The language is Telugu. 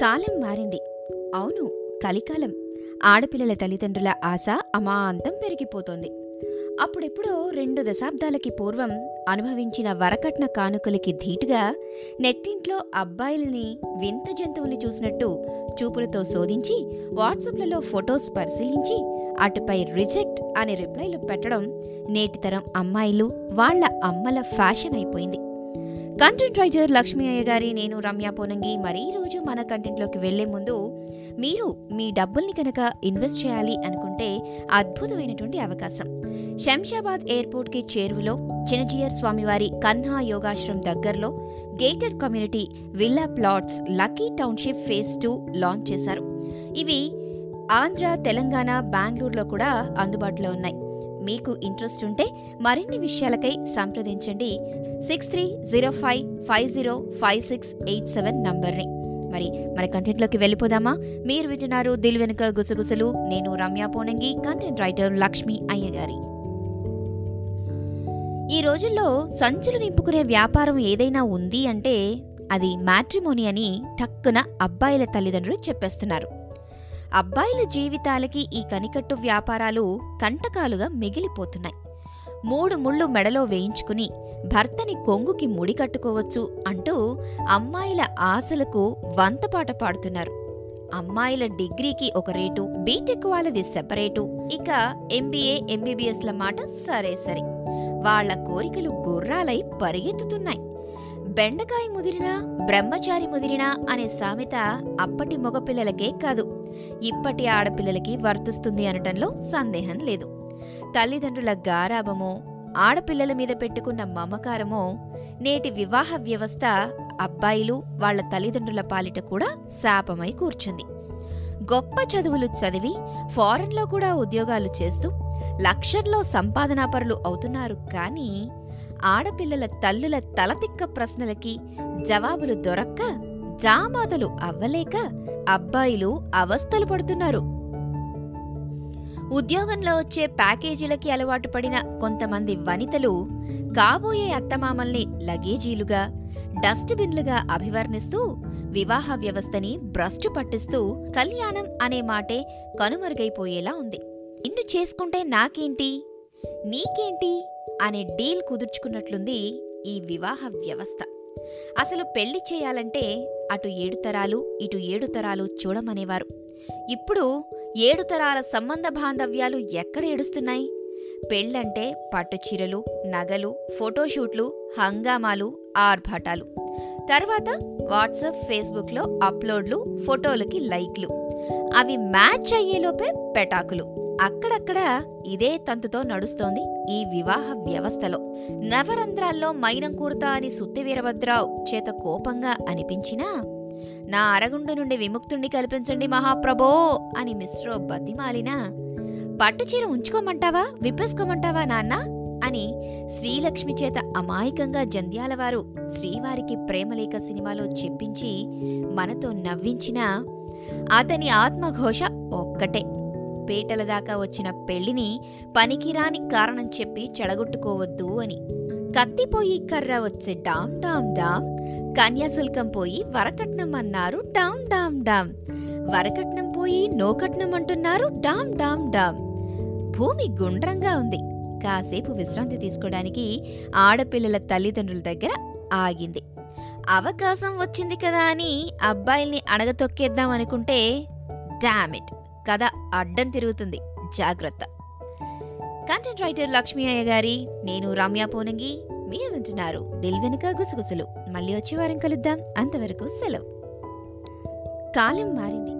కాలం మారింది. అవును కలికాలం. ఆడపిల్లల తల్లిదండ్రుల ఆశ అమాంతం పెరిగిపోతోంది. అప్పుడెప్పుడో రెండు దశాబ్దాలకి పూర్వం అనుభవించిన వరకట్న కానుకలకి ధీటుగా నెట్టింట్లో అబ్బాయిలని వింత జంతువుల్ని చూసినట్టు చూపులతో శోధించి వాట్సాప్లలో ఫొటోస్ పరిశీలించి అటుపై రిజెక్ట్ అనే రిప్లైలు పెట్టడం నేటితరం అమ్మాయిలు వాళ్ళ అమ్మల ఫ్యాషన్ అయిపోయింది. కంటెంట్ రైటర్ లక్ష్మీ అయ్య గారి నేను రమ్య పోనంగి. మరీ రోజు మన కంటెంట్లోకి వెళ్ళే ముందు మీరు మీ డబ్బుల్ని కనుక ఇన్వెస్ట్ చేయాలి అనుకుంటే అద్భుతమైనటువంటి అవకాశం. శంషాబాద్ ఎయిర్పోర్ట్కి చేరువలో చినజీయర్ స్వామివారి కన్హా యోగాశ్రమ్ దగ్గరలో gated community villa plots lucky township phase two launch చేశారు. ఇవి ఆంధ్ర తెలంగాణ బెంగళూరులో కూడా అందుబాటులో ఉన్నాయి. మీకు ఇంట్రెస్ట్ ఉంటే మరిన్ని విషయాలకై సంప్రదించండి. Six three zero five five zero five six eight seven నంబర్ని. మరి మన కంటెంట్లోకి వెళ్ళిపోదామా? మీరు వింటున్నారు దిల్ వెనుక గుసగుసలు. నేను రమ్య పోనంగి కంటెంట్ రైటర్ లక్ష్మి అయ్యగారి. ఈ రోజుల్లో సంచులు నింపుకునే వ్యాపారం ఏదైనా ఉంది అంటే అది మ్యాట్రిమోని అని టక్కున అబ్బాయిల తల్లిదండ్రులు చెప్పేస్తున్నారు. అబ్బాయిల జీవితాలకి ఈ కనికట్టు వ్యాపారాలు కంటకాలుగా మిగిలిపోతున్నాయి. మూడు ముళ్ళు మెడలో వేయించుకుని భర్తని కొంగుకి ముడి కట్టుకోవచ్చు అంటూ అమ్మాయిల ఆశలకు వంతపాట పాడుతున్నారు. అమ్మాయిల డిగ్రీకి ఒక రేటు బీటెక్ వాళ్ళది సెపరేటు. ఇక ఎంబీఏ ఎంబీబీఎస్ల మాట సరే సరే. వాళ్ళ కోరికలు గుర్రాలై పరిగెత్తుతున్నాయి. బెండకాయ ముదిరినా బ్రహ్మచారి ముదిరినా అనే సామెత అప్పటి మగపిల్లలకే కాదు. ఇప్పటి ఆడపిల్లలకి వర్తిస్తుంది అనటంలో సందేహం లేదు. తల్లిదండ్రుల గారాభమో ఆడపిల్లల మీద పెట్టుకున్న మమకారమో నేటి వివాహ వ్యవస్థ అబ్బాయిలు వాళ్ళ తల్లిదండ్రుల పాలిట కూడా శాపమై కూర్చుంది. గొప్ప చదువులు చదివి ఫారెన్లో కూడా ఉద్యోగాలు చేస్తూ లక్షల్లో సంపాదనాపరులు అవుతున్నారు కానీ ఆడపిల్లల తల్లుల తలతిక్క ప్రశ్నలకి జవాబులు దొరక్క జామాతలు అవ్వలేక అబ్బాయిలు అవస్థలు పడుతున్నారు. ఉద్యోగంలో వచ్చే ప్యాకేజీలకి అలవాటు పడిన కొంతమంది వనితలు కాబోయే అత్తమామల్ని లగేజీలుగా డస్ట్బిన్లుగా అభివర్ణిస్తూ వివాహ వ్యవస్థని భ్రష్టు పట్టిస్తూ కళ్యాణం అనే మాటే కనుమరుగైపోయేలా ఉంది. నిన్ను చేసుకుంటే నాకేంటి? నీకేంటి? అనే డీల్ కుదుర్చుకున్నట్లుంది ఈ వివాహ వ్యవస్థ. అసలు పెళ్ళి చేయాలంటే అటు ఏడు తరాలు ఇటు ఏడు తరాలు చూడమనేవారు. ఇప్పుడు ఏడు తరాల సంబంధ బాంధవ్యాలు ఎక్కడ ఏడుస్తున్నాయి? పెళ్ళంటే పట్టుచీరలు నగలు ఫోటోషూట్లు హంగామాలు ఆర్భాటాలు. తర్వాత వాట్సాప్ ఫేస్బుక్లో అప్లోడ్లు ఫోటోలకి లైక్లు. అవి మ్యాచ్ అయ్యేలోపే పెటాకులు. అక్కడక్కడ ఇదే తంతుతో నడుస్తోంది ఈ వివాహ వ్యవస్థలో. నవరంధ్రాల్లో మైనం కూర్తా అని సుత్తి వీరభద్రావు చేత కోపంగా అనిపించినా నా అరగుండు నుండి విముక్తుణ్ణి కల్పించండి మహాప్రభో అని మిశ్రో బతిమాలినా పట్టుచీర ఉంచుకోమంటావా విప్పేసుకోమంటావా నాన్న అని శ్రీలక్ష్మి చేత అమాయకంగా జంధ్యాలవారు శ్రీవారికి ప్రేమలేఖ సినిమాలో చెప్పించి మనతో నవ్వించినా అతని ఆత్మఘోష ఒక్కటే. పేటల దాకా వచ్చిన పెళ్ళిని పనికిరాని కారణం చెప్పి చెడగొట్టుకోవద్దు అని. కత్తిపోయి కర్ర వచ్చే డామ్ డామ్ డామ్. కన్యాశుల్కం పోయి వరకట్నం అన్నారు డామ్ డామ్ డామ్. వరకట్నం పోయి నోకట్నం అంటున్నారు డామ్ డామ్ డామ్. భూమి గుండ్రంగా ఉంది. కాసేపు విశ్రాంతి తీసుకోవడానికి ఆడపిల్లల తల్లిదండ్రుల దగ్గర ఆగింది. అవకాశం వచ్చింది కదా అని అబ్బాయిల్ని అడగతొక్కేద్దాం అనుకుంటే డామిట్ కథ అడ్డం తిరుగుతుంది. జాగ్రత్త. కంటెంట్ రైటర్ లక్ష్మీ అయ్య గారి నేను రమ్య పోనంగి. మీరు వింటున్నారు దిల్ వెనుక గుసగుసలు. మళ్ళీ వచ్చే వారం కలుద్దాం. అంతవరకు సెలవు. కాలం మారింది.